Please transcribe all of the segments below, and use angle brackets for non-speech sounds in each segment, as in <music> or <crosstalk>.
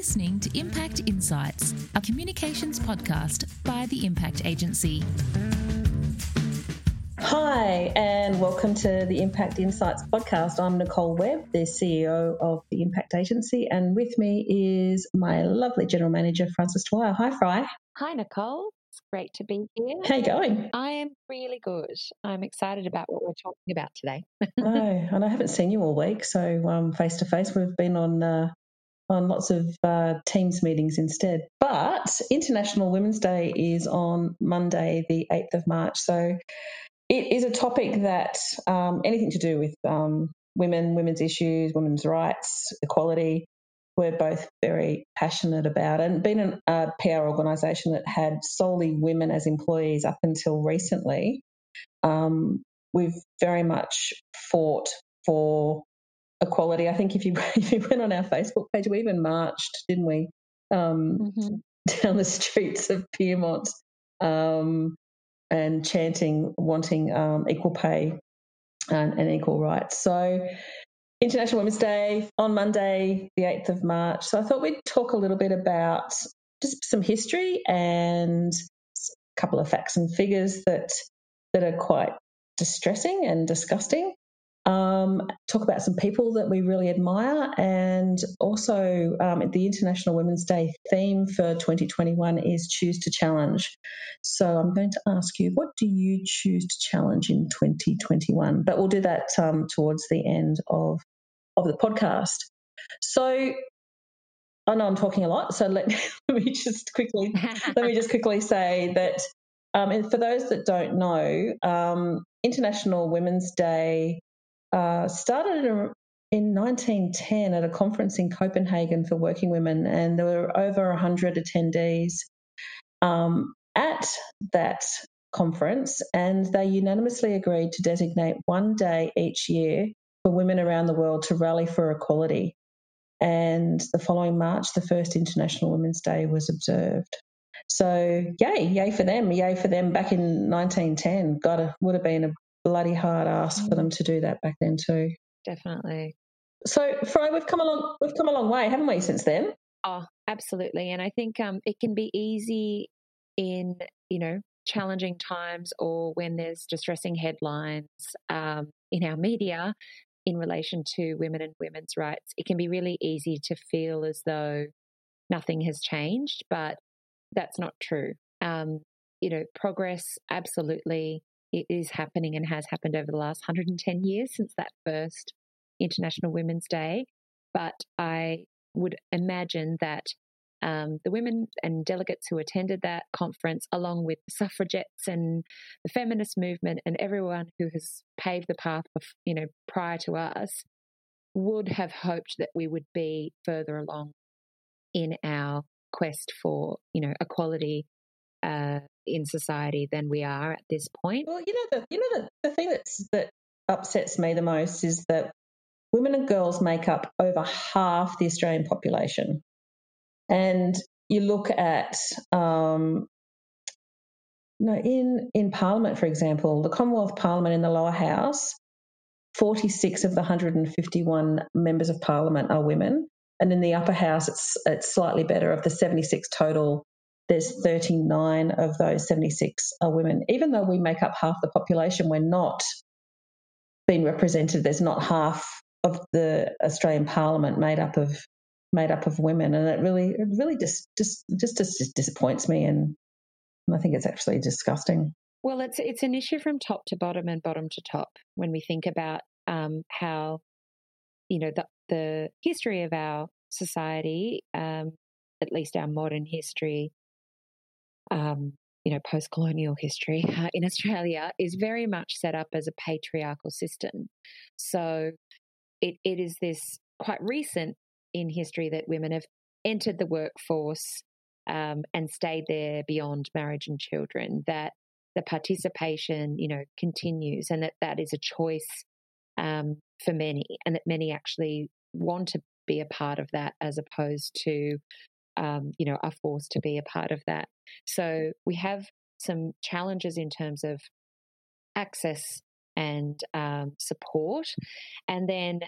listening to Impact Insights, a communications podcast by the Impact Agency. Hi, and welcome to the Impact Insights podcast. I'm Nicole Webb, the CEO of the Impact Agency, and with me is my lovely General Manager, Frances Dwyer. Hi, Fry. Hi, Nicole. It's great to be here. How you going? I am really good. I'm excited about what we're talking about today. <laughs> no, and I haven't seen you all week, so face to face, we've been on uh, on lots of uh, Teams meetings instead. But International Women's Day is on Monday, the 8th of March. So it is a topic that um, anything to do with um, women, women's issues, women's rights, equality, we're both very passionate about. And being a PR organisation that had solely women as employees up until recently, um, we've very much fought for equality. I think if you <laughs> if you went on our Facebook page, we even marched, didn't we, um, mm-hmm. down the <laughs> streets of Pyrmont um, and chanting, wanting um, equal pay and, and, equal rights. So. International Women's Day on Monday, the 8th of March. So I thought we'd talk a little bit about just some history and a couple of facts and figures that that are quite distressing and disgusting um, talk about some people that we really admire, and also um, the International Women's Day theme for 2021 is Choose to Challenge. So I'm going to ask you, what do you choose to challenge in 2021? But we'll do that um, towards the end of of the podcast. So I know I'm talking a lot, so let, <laughs> let me just quickly let me just <laughs> quickly say that. Um, and for those that don't know, um, International Women's Day uh, started in 1910 at a conference in Copenhagen for working women, and there were over 100 attendees um, at that conference, and they unanimously agreed to designate one day each year for women around the world to rally for equality. And the following March, the first International Women's Day was observed. So, yay, yay for them, yay for them back in 1910. God, would have been a bloody hard ask for them to do that back then too. Definitely. So, Fry, we've come along. We've come a long way, haven't we, since then? Oh, absolutely. And I think um, it can be easy in you know challenging times or when there's distressing headlines um, in our media in relation to women and women's rights. It can be really easy to feel as though nothing has changed, but that's not true. Um, you know, progress absolutely it is happening and has happened over the last 110 years since that first International Women's Day. But I would imagine that um, the women and delegates who attended that conference, along with suffragettes and the feminist movement and everyone who has paved the path, of, you know, prior to us, would have hoped that we would be further along in our quest for, you know, equality uh, in society than we are at this point. Well, you know, the, you know, the, the thing that's, that upsets me the most is that women and girls make up over half the Australian population. And you look at, um, you know, in, in Parliament, for example, the Commonwealth Parliament in the lower house, 46 of the 151 members of Parliament are women. And in the upper house, it's, it's slightly better. Of the 76 total there's 39 of those 76 are women. Even though we make up half the population, we're not being represented. There's not half of the Australian Parliament made up of made up of women, and it really, it really just just just, just disappoints me, and I think it's actually disgusting. Well, it's it's an issue from top to bottom and bottom to top when we think about um, how you know the the history of our society, um, at least our modern history, um, you know, post colonial history uh, in Australia is very much set up as a patriarchal system. So it, it is this quite recent in history that women have entered the workforce um, and stayed there beyond marriage and children, that the participation, you know, continues and that that is a choice um, for many and that many actually want to be a part of that as opposed to um, you know, are forced to be a part of that. So we have some challenges in terms of access and um, support. And then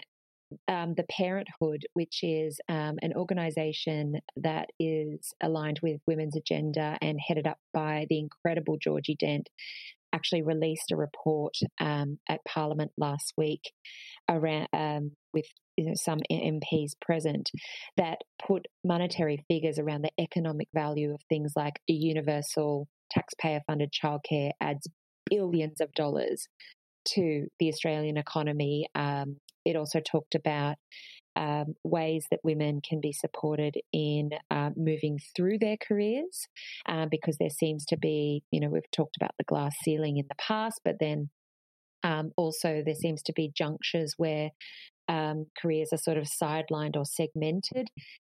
um, the Parenthood, which is um, an organization that is aligned with women's agenda and headed up by the incredible Georgie Dent, actually released a report um, at Parliament last week around um, with you know, some MPs present that put monetary figures around the economic value of things like a universal taxpayer funded childcare adds billions of dollars to the Australian economy. Um, it also talked about um, ways that women can be supported in uh, moving through their careers uh, because there seems to be, you know, we've talked about the glass ceiling in the past, but then um, also there seems to be junctures where um, careers are sort of sidelined or segmented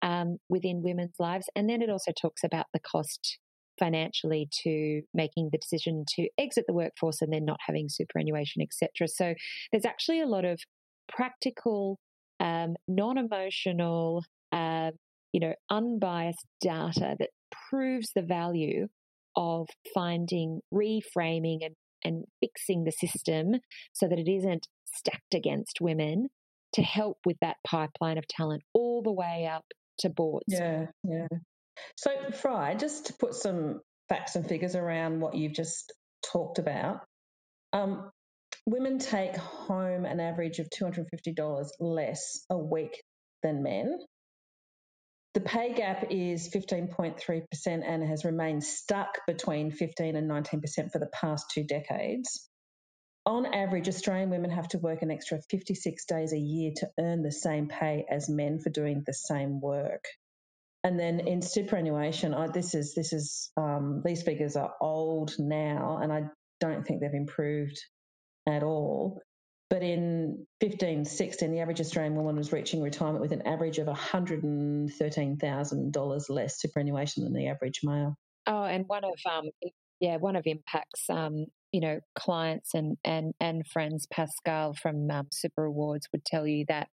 um, within women's lives. And then it also talks about the cost financially to making the decision to exit the workforce and then not having superannuation, etc. So there's actually a lot of practical, um, non-emotional, uh, you know, unbiased data that proves the value of finding, reframing, and and fixing the system so that it isn't stacked against women to help with that pipeline of talent all the way up to boards. Yeah, yeah. So, Fry, just to put some facts and figures around what you've just talked about, um, women take home an average of $250 less a week than men. The pay gap is 15.3% and has remained stuck between 15 and 19% for the past two decades. On average, Australian women have to work an extra 56 days a year to earn the same pay as men for doing the same work. And then in superannuation, I, this is this is um, these figures are old now, and I don't think they've improved at all. But in 15, 16, the average Australian woman was reaching retirement with an average of $113,000 less superannuation than the average male. Oh, and one of um, yeah, one of Impact's um, you know clients and and and friends, Pascal from um, Super Awards, would tell you that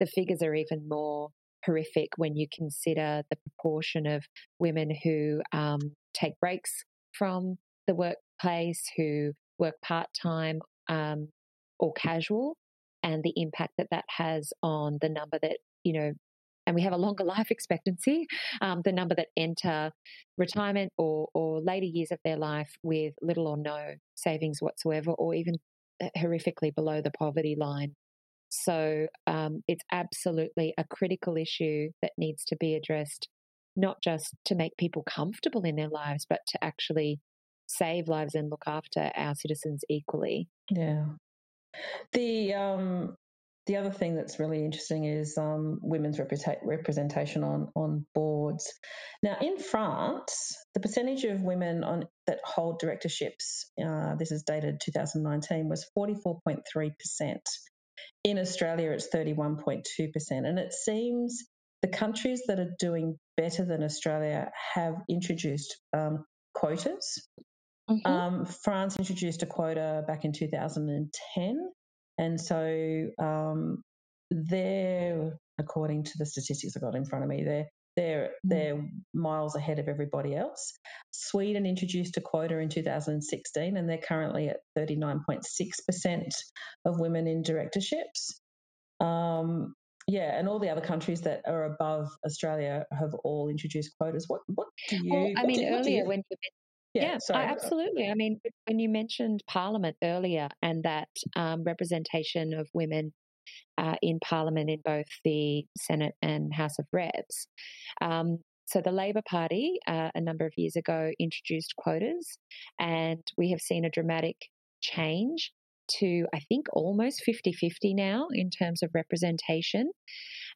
the figures are even more horrific when you consider the proportion of women who um, take breaks from the workplace, who work part time um, or casual, and the impact that that has on the number that you know. And we have a longer <laughs> life expectancy. Um, the number that enter retirement or, or later years of their life with little or no savings whatsoever, or even uh, horrifically below the poverty line. So um, it's absolutely a critical issue that needs to be addressed, not just to make people comfortable in their lives, but to actually save lives and look after our citizens equally. Yeah. The um, the other thing that's really interesting is um, women's representation on on boards. Now, in France, the percentage of women on that hold directorships, uh, this is dated 2019, was 44.3 percent. In Australia, it's 31.2%. And it seems the countries that are doing better than Australia have introduced um, quotas. Mm-hmm. Um, France introduced a quota back in 2010. And so um, they're, according to the statistics I got in front of me, they're they're mm. they're miles ahead of everybody else. Sweden introduced a quota in 2016, and they're currently at 39.6% of women in directorships. Um, yeah, and all the other countries that are above Australia have all introduced quotas. What what do you? Well, I mean, do, earlier you, when you yeah, yeah absolutely. I mean, when you mentioned Parliament earlier and that um, representation of women uh, in Parliament in both the Senate and House of Reps. Um, so the Labor Party uh, a number of years ago introduced quotas, and we have seen a dramatic change to, I think, almost 50 50 now in terms of representation.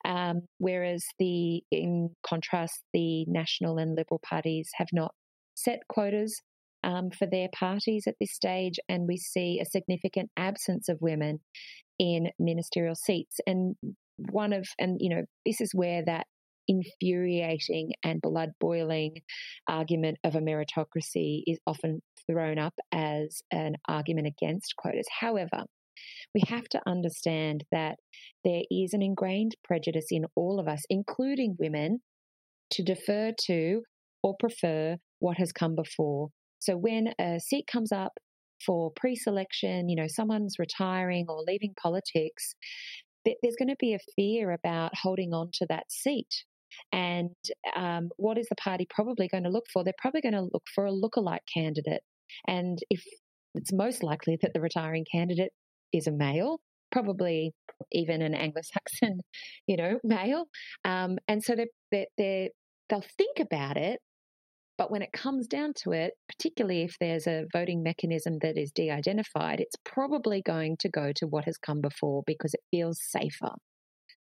Um, whereas the, in contrast, the National and Liberal parties have not set quotas um, for their parties at this stage, and we see a significant absence of women in ministerial seats. And one of, and you know, this is where that infuriating and blood boiling argument of a meritocracy is often thrown up as an argument against quotas. However, we have to understand that there is an ingrained prejudice in all of us, including women, to defer to or prefer what has come before. So when a seat comes up for pre selection, you know, someone's retiring or leaving politics, there's going to be a fear about holding on to that seat. And um, what is the party probably going to look for? They're probably going to look for a lookalike candidate. And if it's most likely that the retiring candidate is a male, probably even an Anglo-Saxon, <laughs> you know, male. Um, and so they they they they'll think about it, but when it comes down to it, particularly if there's a voting mechanism that is de-identified, it's probably going to go to what has come before because it feels safer.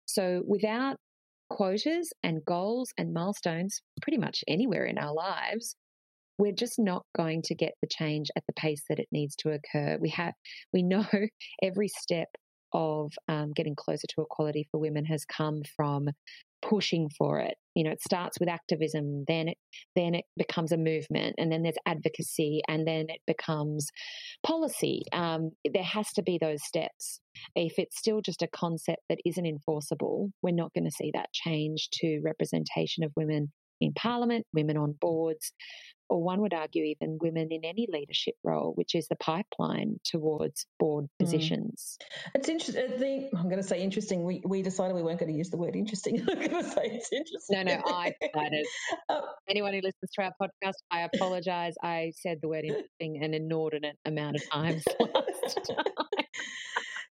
So without quotas and goals and milestones, pretty much anywhere in our lives, we're just not going to get the change at the pace that it needs to occur. We have, we know <laughs> every step of um, getting closer to equality for women has come from pushing for it. You know, it starts with activism, then it then it becomes a movement, and then there's advocacy, and then it becomes policy. Um, there has to be those steps. If it's still just a concept that isn't enforceable, we're not going to see that change to representation of women in parliament, women on boards, or one would argue even women in any leadership role, which is the pipeline towards board mm. positions. It's interesting. I'm going to say interesting. We, we decided we weren't going to use the word interesting. <laughs> I'm going to say it's interesting. No, no, I decided. <laughs> um, Anyone who listens to our podcast, I apologise. I said the word <laughs> interesting an inordinate amount of times last time.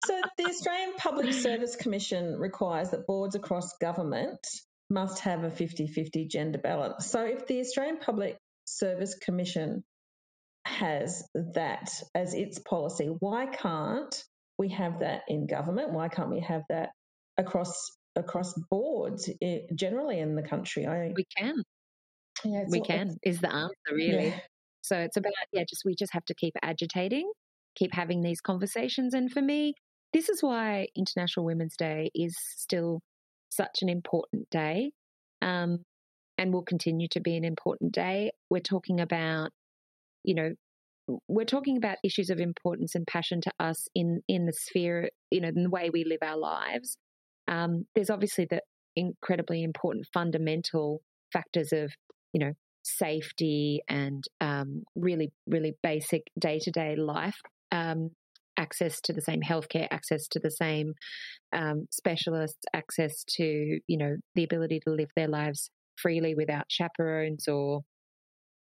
So, the Australian Public Service Commission requires that boards across government must have a 50 50 gender balance. So, if the Australian Public Service Commission has that as its policy. Why can't we have that in government? Why can't we have that across across boards generally in the country? I, we can. Yeah, we can is the answer really. Yeah. So it's about yeah, just we just have to keep agitating, keep having these conversations, and for me, this is why International Women's Day is still such an important day. Um, and will continue to be an important day. We're talking about, you know, we're talking about issues of importance and passion to us in in the sphere, you know, in the way we live our lives. Um, there's obviously the incredibly important fundamental factors of, you know, safety and um, really, really basic day to day life. Um, access to the same healthcare, access to the same um, specialists, access to you know the ability to live their lives freely without chaperones or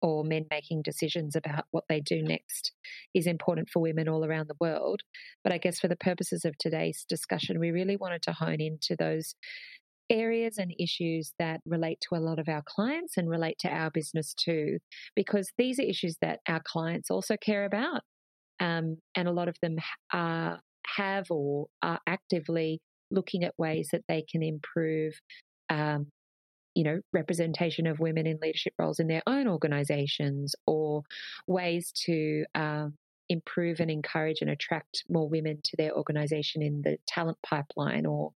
or men making decisions about what they do next is important for women all around the world. But I guess for the purposes of today's discussion, we really wanted to hone into those areas and issues that relate to a lot of our clients and relate to our business too, because these are issues that our clients also care about. Um, and a lot of them are, have or are actively looking at ways that they can improve um, you know, representation of women in leadership roles in their own organizations or ways to um, improve and encourage and attract more women to their organization in the talent pipeline or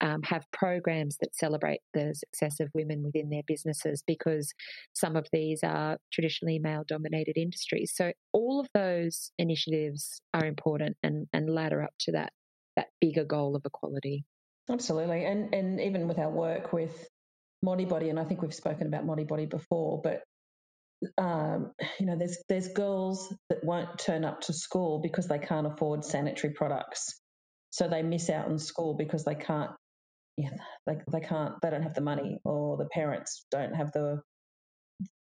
um, have programs that celebrate the success of women within their businesses because some of these are traditionally male dominated industries. So all of those initiatives are important and, and ladder up to that that bigger goal of equality. Absolutely. And and even with our work with Modibodi, and I think we've spoken about Modibodi before, but um, you know, there's there's girls that won't turn up to school because they can't afford sanitary products, so they miss out on school because they can't, yeah, they they can't, they don't have the money, or the parents don't have the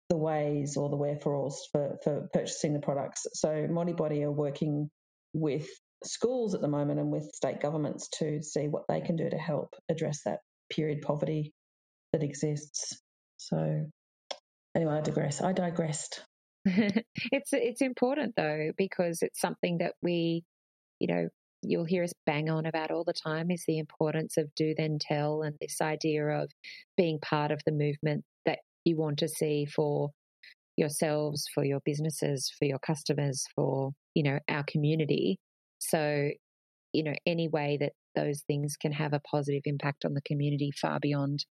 the ways or the wherefores for for purchasing the products. So Modibodi are working with schools at the moment and with state governments to see what they can do to help address that period poverty that exists. So anyway, I digress. I digressed. <laughs> it's it's important though because it's something that we, you know, you'll hear us bang on about all the time is the importance of do then tell and this idea of being part of the movement that you want to see for yourselves, for your businesses, for your customers, for you know our community. So, you know, any way that those things can have a positive impact on the community far beyond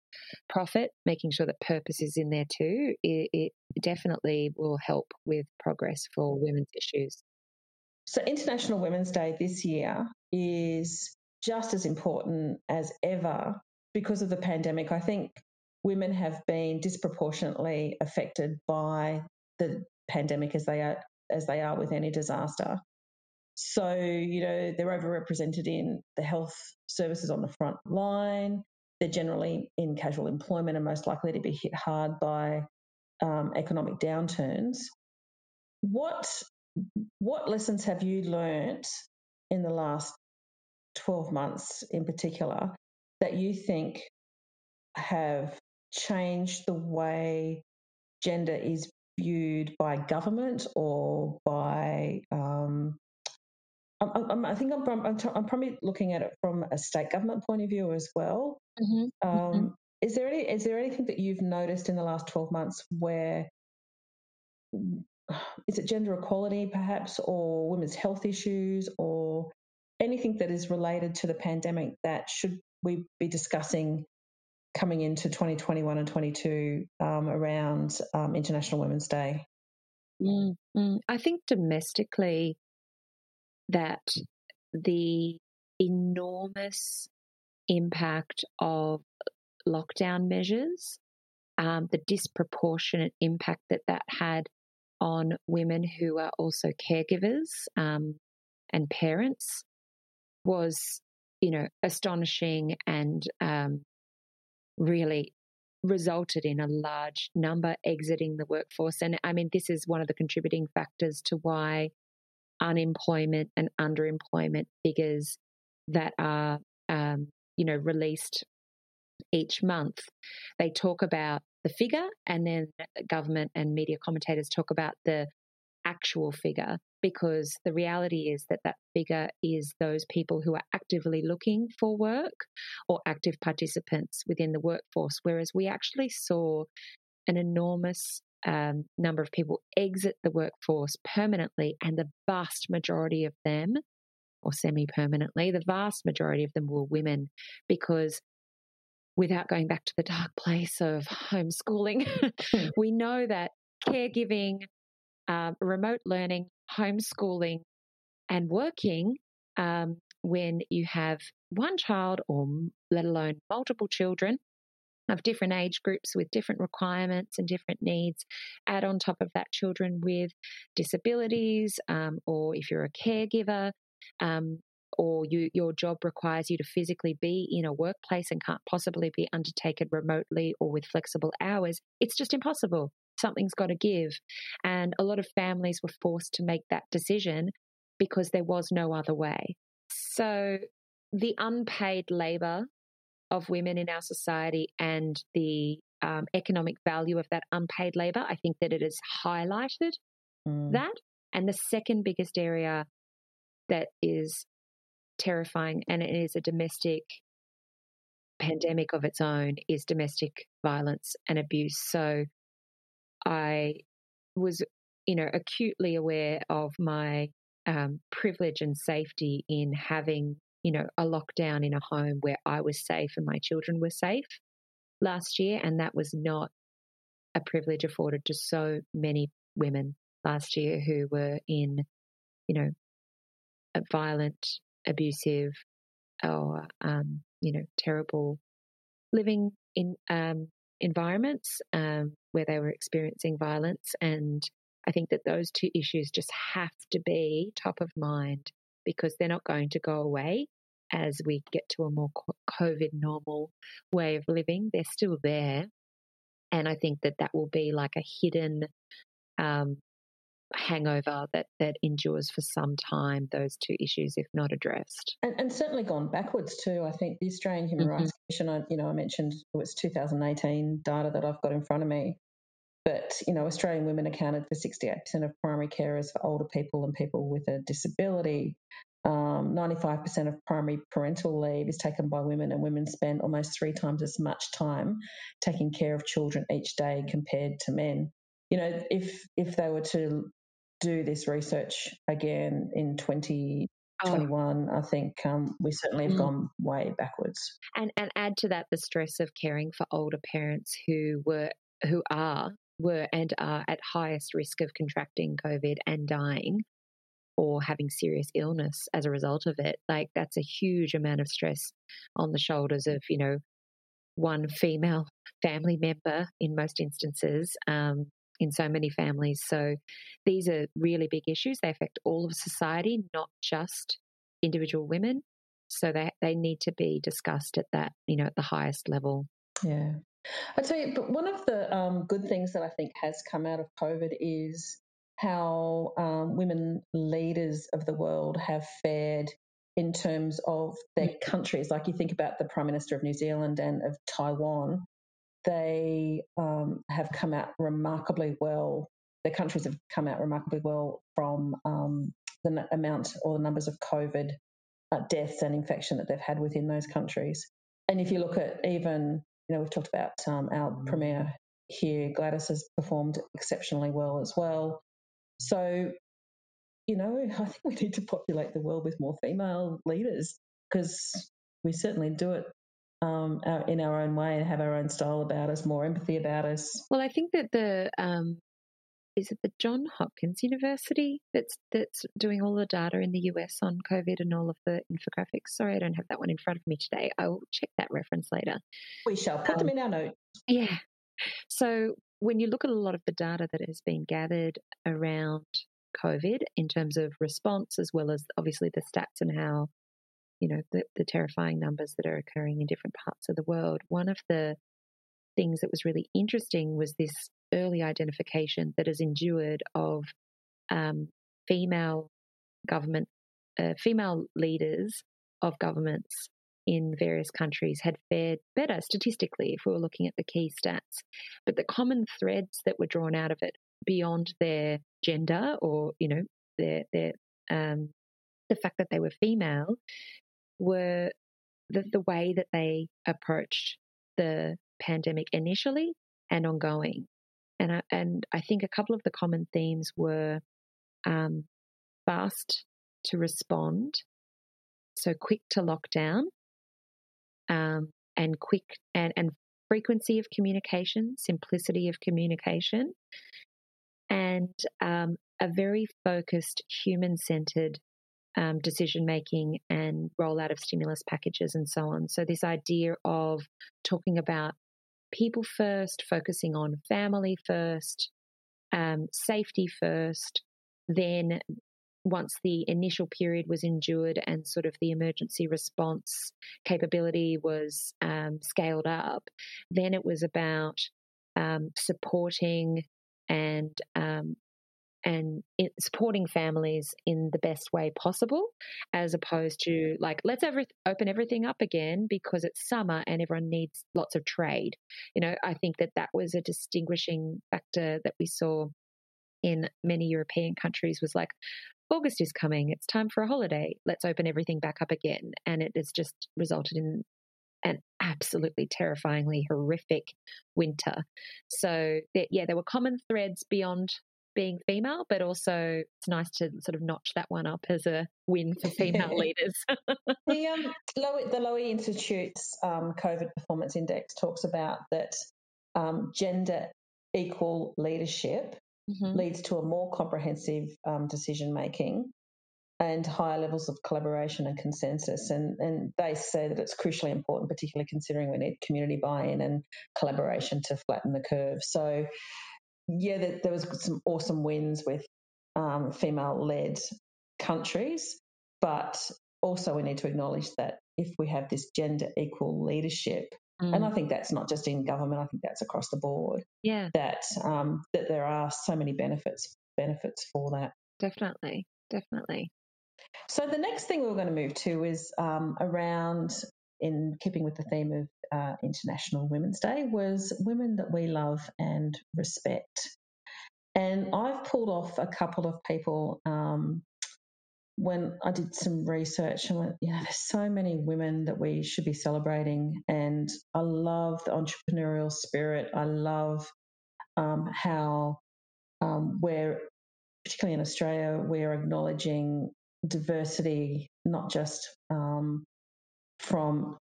profit, making sure that purpose is in there too, it, it definitely will help with progress for women's issues. So, International Women's Day this year is just as important as ever because of the pandemic. I think women have been disproportionately affected by the pandemic as they are as they are with any disaster. so, you know, they're overrepresented in the health services on the front line. They're generally in casual employment and most likely to be hit hard by um, economic downturns. What what lessons have you learnt in the last 12 months in particular that you think have changed the way gender is viewed by government or by um, I'm, i think I'm, I'm, I'm, probably looking at it from a state government point of view as well. Mm-hmm. Um, mm-hmm. Is there any is there anything that you've noticed in the last twelve months where is it gender equality perhaps, or women's health issues, or anything that is related to the pandemic that should we be discussing coming into 2021 and 22 um, around um, International Women's Day? Mm-hmm. I think domestically, that the enormous impact of lockdown measures, um, the disproportionate impact that that had on women who are also caregivers um, and parents was, you know, astonishing and um, really resulted in a large number exiting the workforce. And I mean, this is one of the contributing factors to why unemployment and underemployment figures that are, um, you know, released each month. They talk about the figure, and then government and media commentators talk about the actual figure because the reality is that that figure is those people who are actively looking for work or active participants within the workforce, whereas we actually saw an enormous um, number of people exit the workforce permanently, and the vast majority of them, or semi permanently, the vast majority of them were women because without going back to the dark place of homeschooling, hmm. <laughs> we know that caregiving, uh, remote learning, homeschooling, and working um, when you have one child or let alone multiple children of different age groups with different requirements and different needs. Add on top of that children with disabilities, um, or if you're a caregiver, um, or you, your job requires you to physically be in a workplace and can't possibly be undertaken remotely or with flexible hours, it's just impossible. Something's got to give. And a lot of families were forced to make that decision because there was no other way. So the unpaid labor of women in our society and the um, economic value of that unpaid labor, I think that it has highlighted mm. that. And the second biggest area that is terrifying, and it is a domestic pandemic of its own, is domestic violence and abuse. So I was, you know, acutely aware of my um, privilege and safety in having you know, a lockdown in a home where I was safe and my children were safe last year. And that was not a privilege afforded to so many women last year who were in, you know, a violent, abusive, or, um, you know, terrible living in um, environments um, where they were experiencing violence. And I think that those two issues just have to be top of mind because they're not going to go away as we get to a more COVID normal way of living. They're still there. And I think that that will be like a hidden um, hangover that, that endures for some time, those two issues, if not addressed. And, and certainly gone backwards too. I think the Australian Human mm-hmm. Rights Commission, I, you know, I mentioned it was 2018 data that I've got in front of me. But, you know, Australian women accounted for 68% of primary carers for older people and people with a disability. Um, 95% of primary parental leave is taken by women, and women spend almost three times as much time taking care of children each day compared to men. You know, if if they were to do this research again in 2021, oh. I think um, we certainly have mm. gone way backwards. And and add to that the stress of caring for older parents who were who are were and are at highest risk of contracting COVID and dying or having serious illness as a result of it. Like that's a huge amount of stress on the shoulders of, you know, one female family member in most instances. Um, in so many families. So these are really big issues. They affect all of society, not just individual women. So they they need to be discussed at that, you know, at the highest level. Yeah. I tell you, but one of the um, good things that I think has come out of COVID is how um, women leaders of the world have fared in terms of their mm. countries. Like you think about the Prime Minister of New Zealand and of Taiwan, they um, have come out remarkably well. Their countries have come out remarkably well from um, the amount or the numbers of COVID uh, deaths and infection that they've had within those countries. And if you look at even, you know, we've talked about um, our premier here, Gladys has performed exceptionally well as well. So, you know, <laughs> I think we need to populate the world with more female leaders because we certainly do it um, our, in our own way and have our own style about us, more empathy about us. Well, I think that the um, is it the John Hopkins University that's that's doing all the data in the US on COVID and all of the infographics. Sorry, I don't have that one in front of me today. I will check that reference later. We shall put um, them in our notes. Yeah. So when you look at a lot of the data that has been gathered around COVID in terms of response, as well as obviously the stats and how you know, the, the terrifying numbers that are occurring in different parts of the world. One of the things that was really interesting was this early identification that has endured of um, female government, uh, female leaders of governments in various countries had fared better statistically if we were looking at the key stats. But the common threads that were drawn out of it beyond their gender or, you know, their, their, um, the fact that they were female were the, the way that they approached the pandemic initially and ongoing. And I, and I think a couple of the common themes were um, fast to respond, so quick to lock down, um, and quick and, and frequency of communication, simplicity of communication, and um, a very focused, human centered um, decision making and rollout of stimulus packages and so on. So, this idea of talking about people first, focusing on family first, um, safety first, then once the initial period was endured and sort of the emergency response capability was um, scaled up, then it was about um, supporting and um, and supporting families in the best way possible, as opposed to like, let's every, open everything up again because it's summer and everyone needs lots of trade. You know, I think that that was a distinguishing factor that we saw in many European countries was like, August is coming, it's time for a holiday, let's open everything back up again. And it has just resulted in an absolutely terrifyingly horrific winter. So, yeah, there were common threads beyond being female, but also it's nice to sort of notch that one up as a win for female <laughs> leaders. the um, <laughs> Lowy, the Lowy Institute's um, COVID Performance Index talks about that um, gender equal leadership mm-hmm. leads to a more comprehensive um, decision making and higher levels of collaboration and consensus. And, and they say that it's crucially important, particularly considering we need community buy in and collaboration to flatten the curve. So yeah, there, there was some awesome wins with um, female led countries, but also we need to acknowledge that if we have this gender equal leadership, mm. and I think that's not just in government, I think that's across the board. Yeah, that um, that there are so many benefits benefits for that. Definitely, definitely. So the next thing we we're going to move to is um, around in keeping with the theme of uh, International Women's Day, was women that we love and respect. And I've pulled off a couple of people um, when I did some research and went, you know, there's so many women that we should be celebrating. And I love the entrepreneurial spirit. I love um, how um, we're, particularly in Australia, we're acknowledging diversity, not just um, from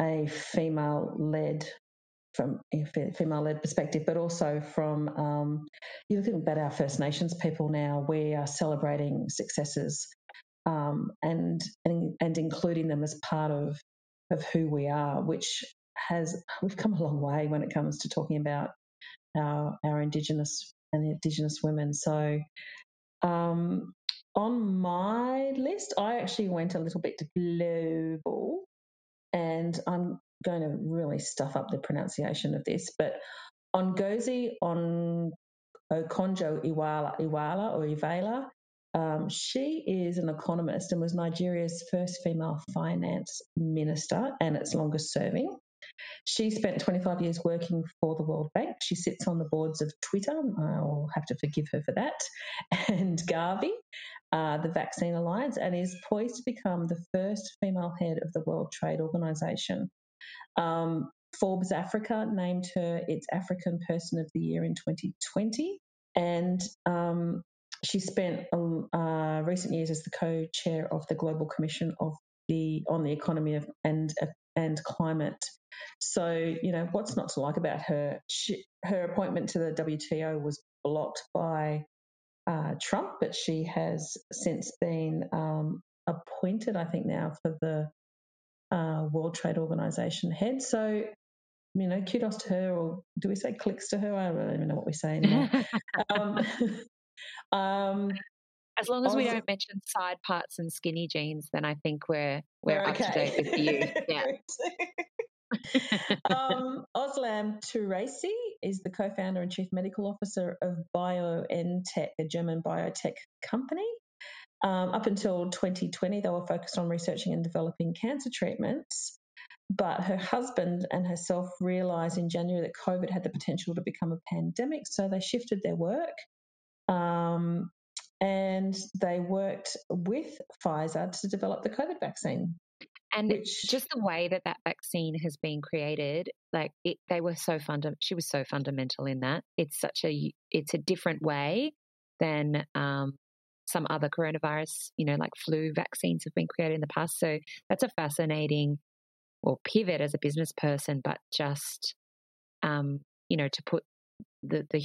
a female led from a female led perspective, but also from um, you're looking at our First Nations people now. We are celebrating successes um, and, and and including them as part of of who we are, which has we've come a long way when it comes to talking about our our Indigenous and Indigenous women. So, um, on my list, I actually went a little bit global, and I'm going to really stuff up the pronunciation of this, but Ngozi on Okonjo Iweala, Iweala or Iweala. Um, she is an economist and was Nigeria's first female finance minister and its longest serving. She spent 25 years working for the World Bank. She sits on the boards of Twitter. I'll have to forgive her for that. <laughs> And Gavi, uh, the Vaccine Alliance, and is poised to become the first female head of the World Trade Organization. Um, Forbes Africa named her its African Person of the Year in 2020. And um, she spent uh, recent years as the co-chair of the Global Commission of the on the economy of, and and climate. So you know what's not to like about her? She, her appointment to the WTO was blocked by uh, Trump, but she has since been um, appointed, I think now for the uh, World Trade Organization head. So you know, kudos to her, or do we say clicks to her? I don't even know what we say anymore. <laughs> um, <laughs> um, as long as we don't mention side parts and skinny jeans, then I think we're we're, we're up okay. to date with you. <laughs> Yeah. <laughs> um, Özlem Türeci is the co-founder and chief medical officer of BioNTech, a German biotech company. Um, up until 2020, they were focused on researching and developing cancer treatments. But her husband and herself realised in January that COVID had the potential to become a pandemic, so they shifted their work. Um, and they worked with Pfizer to develop the COVID vaccine. And which, just the way that that vaccine has been created, like it, they were so fundamental. She was so fundamental in that. It's such a, it's a different way than um, some other coronavirus, you know, like flu vaccines have been created in the past. So that's a fascinating or pivot as a business person, but just, um, you know, to put the, the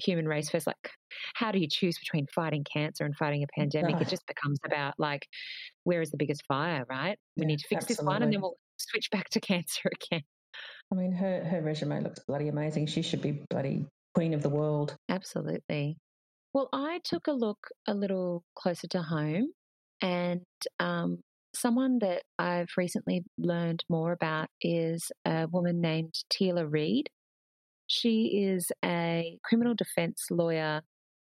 human race first, like how do you choose between fighting cancer and fighting a pandemic? It just becomes about like, where is the biggest fire, right? We yeah, need to fix absolutely. this one and then we'll switch back to <laughs> cancer again. I mean, her, her resume looks bloody amazing. She should be bloody queen of the world. Absolutely. Well, I took a look a little closer to home and um, Someone that I've recently learned more about is a woman named Teela Reid. She is a criminal defense lawyer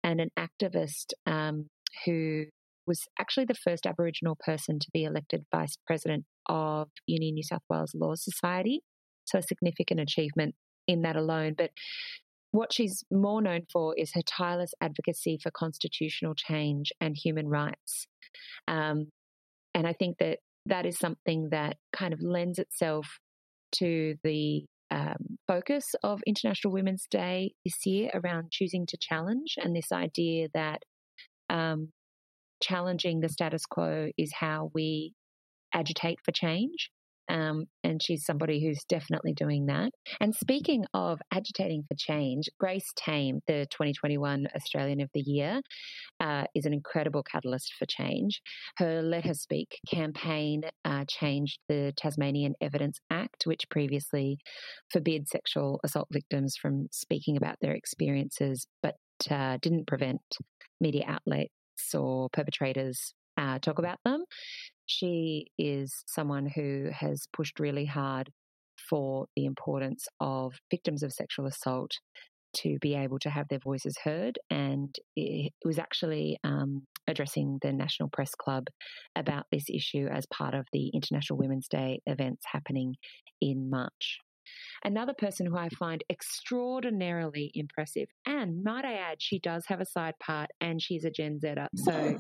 and an activist um, who was actually the first Aboriginal person to be elected vice president of Uni New South Wales Law Society. So, a significant achievement in that alone. But what she's more known for is her tireless advocacy for constitutional change and human rights. Um, and I think that that is something that kind of lends itself to the um, focus of International Women's Day this year around choosing to challenge and this idea that um, challenging the status quo is how we agitate for change. Um, and she's somebody who's definitely doing that. And speaking of agitating for change, Grace Tame, the 2021 Australian of the Year, uh, is an incredible catalyst for change. Her Let Her Speak campaign uh, changed the Tasmanian Evidence Act, which previously forbid sexual assault victims from speaking about their experiences, but uh, didn't prevent media outlets or perpetrators uh, talk about them. She is someone who has pushed really hard for the importance of victims of sexual assault to be able to have their voices heard. And it was actually um, addressing the National Press Club about this issue as part of the International Women's Day events happening in March. Another person who I find extraordinarily impressive, and might I add, she does have a side part and she's a Gen Zer. So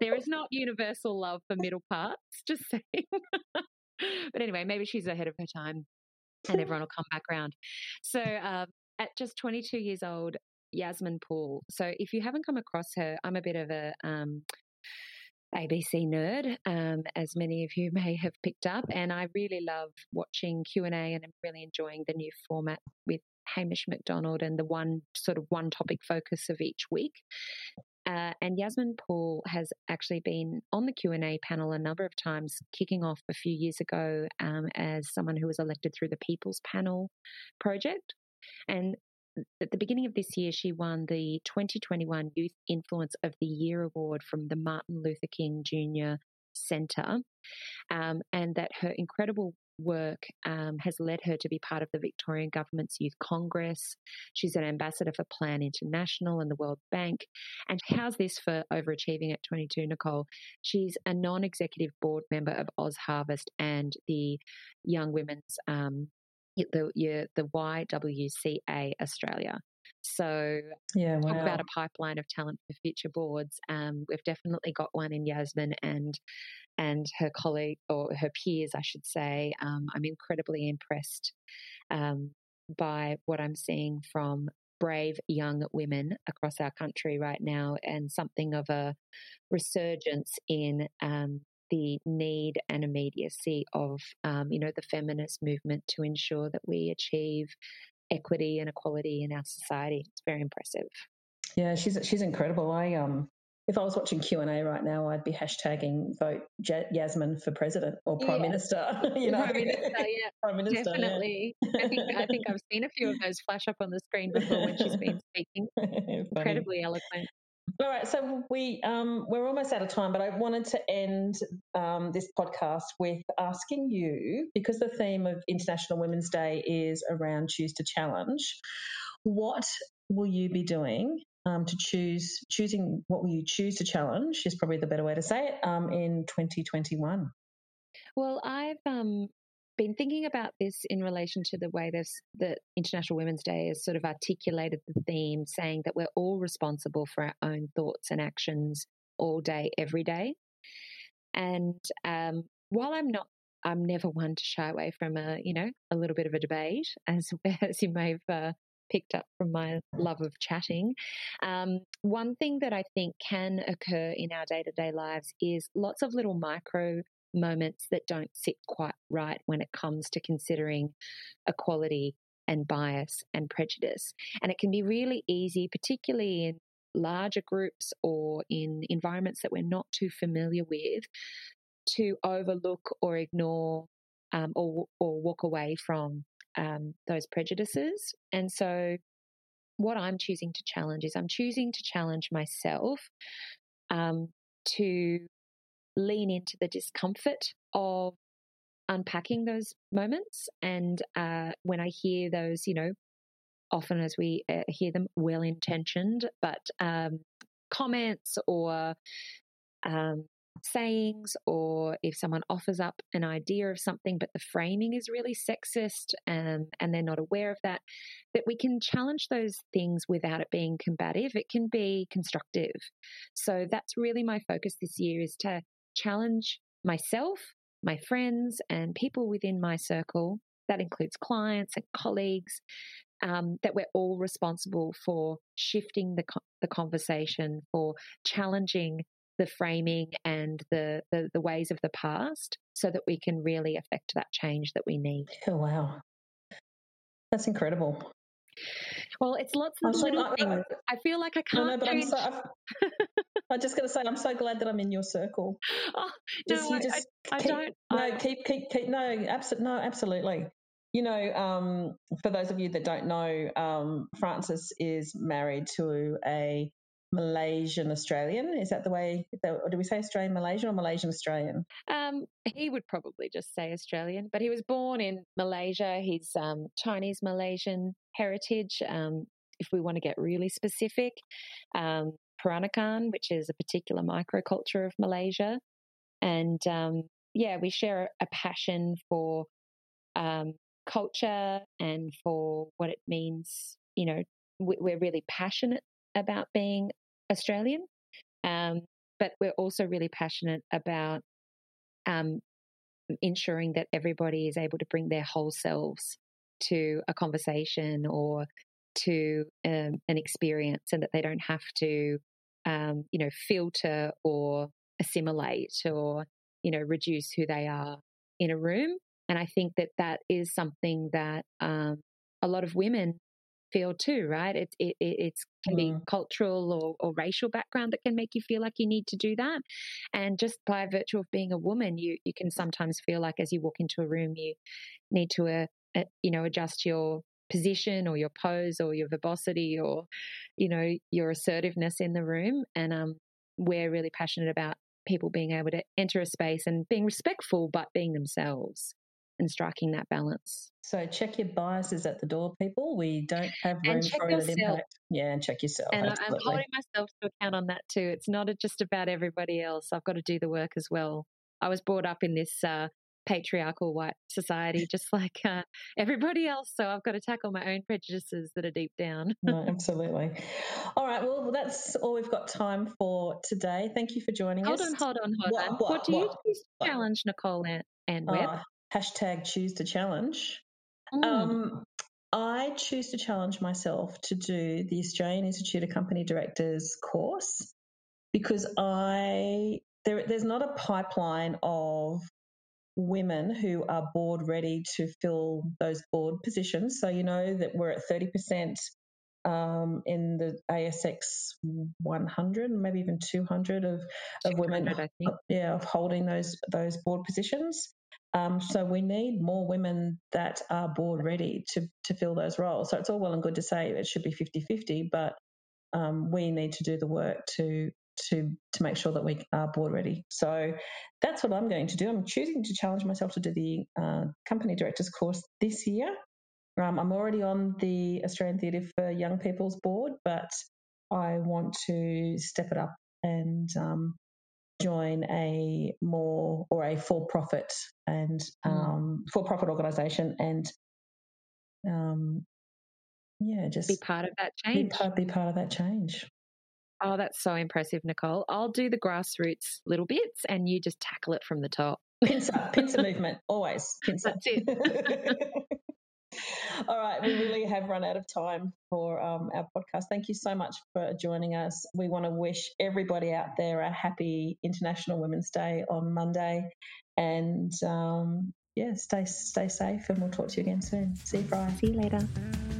there is not universal love for middle parts, just saying. <laughs> but anyway, maybe she's ahead of her time and <laughs> everyone will come back around. So um, at just 22 years old, Yasmin Poole. So if you haven't come across her, I'm a bit of a um, ABC nerd, um, as many of you <laughs> may have picked up, and I really love watching Q and A, and I'm really enjoying the new format with Hamish Macdonald and the one sort of one topic focus of each week. Uh, and Yasmin Poole has actually been on the Q and A panel a number of times, kicking off a few years ago um, as someone who was elected through the People's Panel project. And at the beginning of this year, she won the 2021 Youth Influence of the Year award from the Martin Luther King Jr. Center, um, and that her incredible work um, has led her to be part of the Victorian Government's Youth Congress. She's an ambassador for Plan International and the World Bank. And how's this for overachieving at 22, Nicole? She's a non executive board member of Oz Harvest and the Young Women's. Um, the yeah, the YWCA Australia. So, yeah, wow. talk about a pipeline of talent for future boards. Um, we've definitely got one in Yasmin and and her colleague or her peers, I should say. Um, I'm incredibly impressed um, by what I'm seeing from brave young women across our country right now, and something of a resurgence in um, the need and immediacy of, um, you know, the feminist movement to ensure that we achieve equity and equality in our society. It's very impressive. Yeah, she's she's incredible. I um if I was watching Q and A right now, I'd be hashtagging vote J- Yasmin for president or prime yeah. minister. <laughs> You know, prime minister, yeah, prime minister, definitely. Yeah. I think I think I've seen a few of those flash up on the screen before when she's been speaking. <laughs> Incredibly eloquent. All right, so we um, we're almost out of time, but I wanted to end um, this podcast with asking you because the theme of International Women's Day is around choose to challenge. What will you be doing um, to choose choosing what will you choose to challenge is probably the better way to say it um, in 2021. Well, I've um, been thinking about this in relation to the way this the International Women's Day has sort of articulated the theme, saying that we're all responsible for our own thoughts and actions all day, every day. And um, while I'm not, I'm never one to shy away from a, you know, a little bit of a debate, <laughs> as as you may have uh, picked up from my love of chatting. Um, one thing that I think can occur in our day to day lives is lots of little micro moments that don't sit quite right when it comes to considering equality and bias and prejudice. And it can be really easy, particularly in larger groups or in environments that we're not too familiar with, to overlook or ignore um, or, or walk away from um, those prejudices. And so, what I'm choosing to challenge is I'm choosing to challenge myself um, to lean into the discomfort of unpacking those moments. And uh, when I hear those, you know, often as we uh, hear them well intentioned, but um, comments or um, sayings, or if someone offers up an idea of something, but the framing is really sexist and, and they're not aware of that, that we can challenge those things without it being combative. It can be constructive. So that's really my focus this year is to challenge myself, my friends, and people within my circle. That includes clients and colleagues. Um, that we're all responsible for shifting the the conversation, for challenging the framing and the, the, the ways of the past, so that we can really affect that change that we need. Oh wow, that's incredible. Well, it's lots of little like, things. I, I, feel like I can't. No, no, but I'm, so, <laughs> I'm just going to say I'm so glad that I'm in your circle. Oh, no, I, just I, keep, don't. No, keep, keep, keep. No, absolutely, no, absolutely. You know, um, for those of you that don't know, um, Francis is married to a Malaysian Australian. Is that the way? Or do we say Australian Malaysian or Malaysian Australian? Um, he would probably just say Australian, but he was born in Malaysia. He's um, Chinese Malaysian heritage. Um, if we want to get really specific, um, Peranakan, which is a particular microculture of Malaysia, and um, yeah, we share a passion for um, culture and for what it means. You know, we're really passionate about being Australian, um, but we're also really passionate about um, ensuring that everybody is able to bring their whole selves to a conversation or to um, an experience, and that they don't have to, um, you know, filter or assimilate or you know reduce who they are in a room. And I think that that is something that um, a lot of women feel too, right? It, it, it can be mm. cultural or, or racial background that can make you feel like you need to do that. And just by virtue of being a woman, you, you can sometimes feel like as you walk into a room, you need to, uh, uh, you know, adjust your position or your pose or your verbosity or, you know, your assertiveness in the room. And um, we're really passionate about people being able to enter a space and being respectful, but being themselves and striking that balance. So check your biases at the door, people. We don't have room for an impact. Yeah, and check yourself. And absolutely. I'm holding myself to account on that too. It's not just about everybody else. I've got to do the work as well. I was brought up in this uh, patriarchal white society, just <laughs> like uh, everybody else. So I've got to tackle my own prejudices that are deep down. no, <laughs> absolutely. All right. Well, that's all we've got time for today. Thank you for joining hold us. Hold on, hold on, hold what, on. What, what do what, you challenge, Nicole and, and Webb? Uh, hashtag choose to challenge. Mm. Um, I choose to challenge myself to do the Australian Institute of Company Directors course because I there, there's not a pipeline of women who are board ready to fill those board positions. So you know that we're at 30% um, in the ASX 100, maybe even 200 of, of women, yeah, of holding those those board positions. Um, so we need more women that are board ready to, to fill those roles. So it's all well and good to say it should be 50 50, but um, we need to do the work to to to make sure that we are board ready. So that's what I'm going to do. I'm choosing to challenge myself to do the uh, company directors course this year. Um, I'm already on the Australian Theatre for Young People's board, but I want to step it up and um, join a more or a for-profit and mm. um, for-profit organisation and um, yeah, just be part of that change. Be part, be part of that change. Oh, that's so impressive, Nicole. I'll do the grassroots little bits and you just tackle it from the top. Pincer, pincer <laughs> movement, always. Pincer. That's it. <laughs> All right, we really have run out of time for um, our podcast. Thank you so much for joining us. We want to wish everybody out there a happy International Women's Day on Monday, and um, yeah, stay stay safe, and we'll talk to you again soon. See you, Brian. See you later.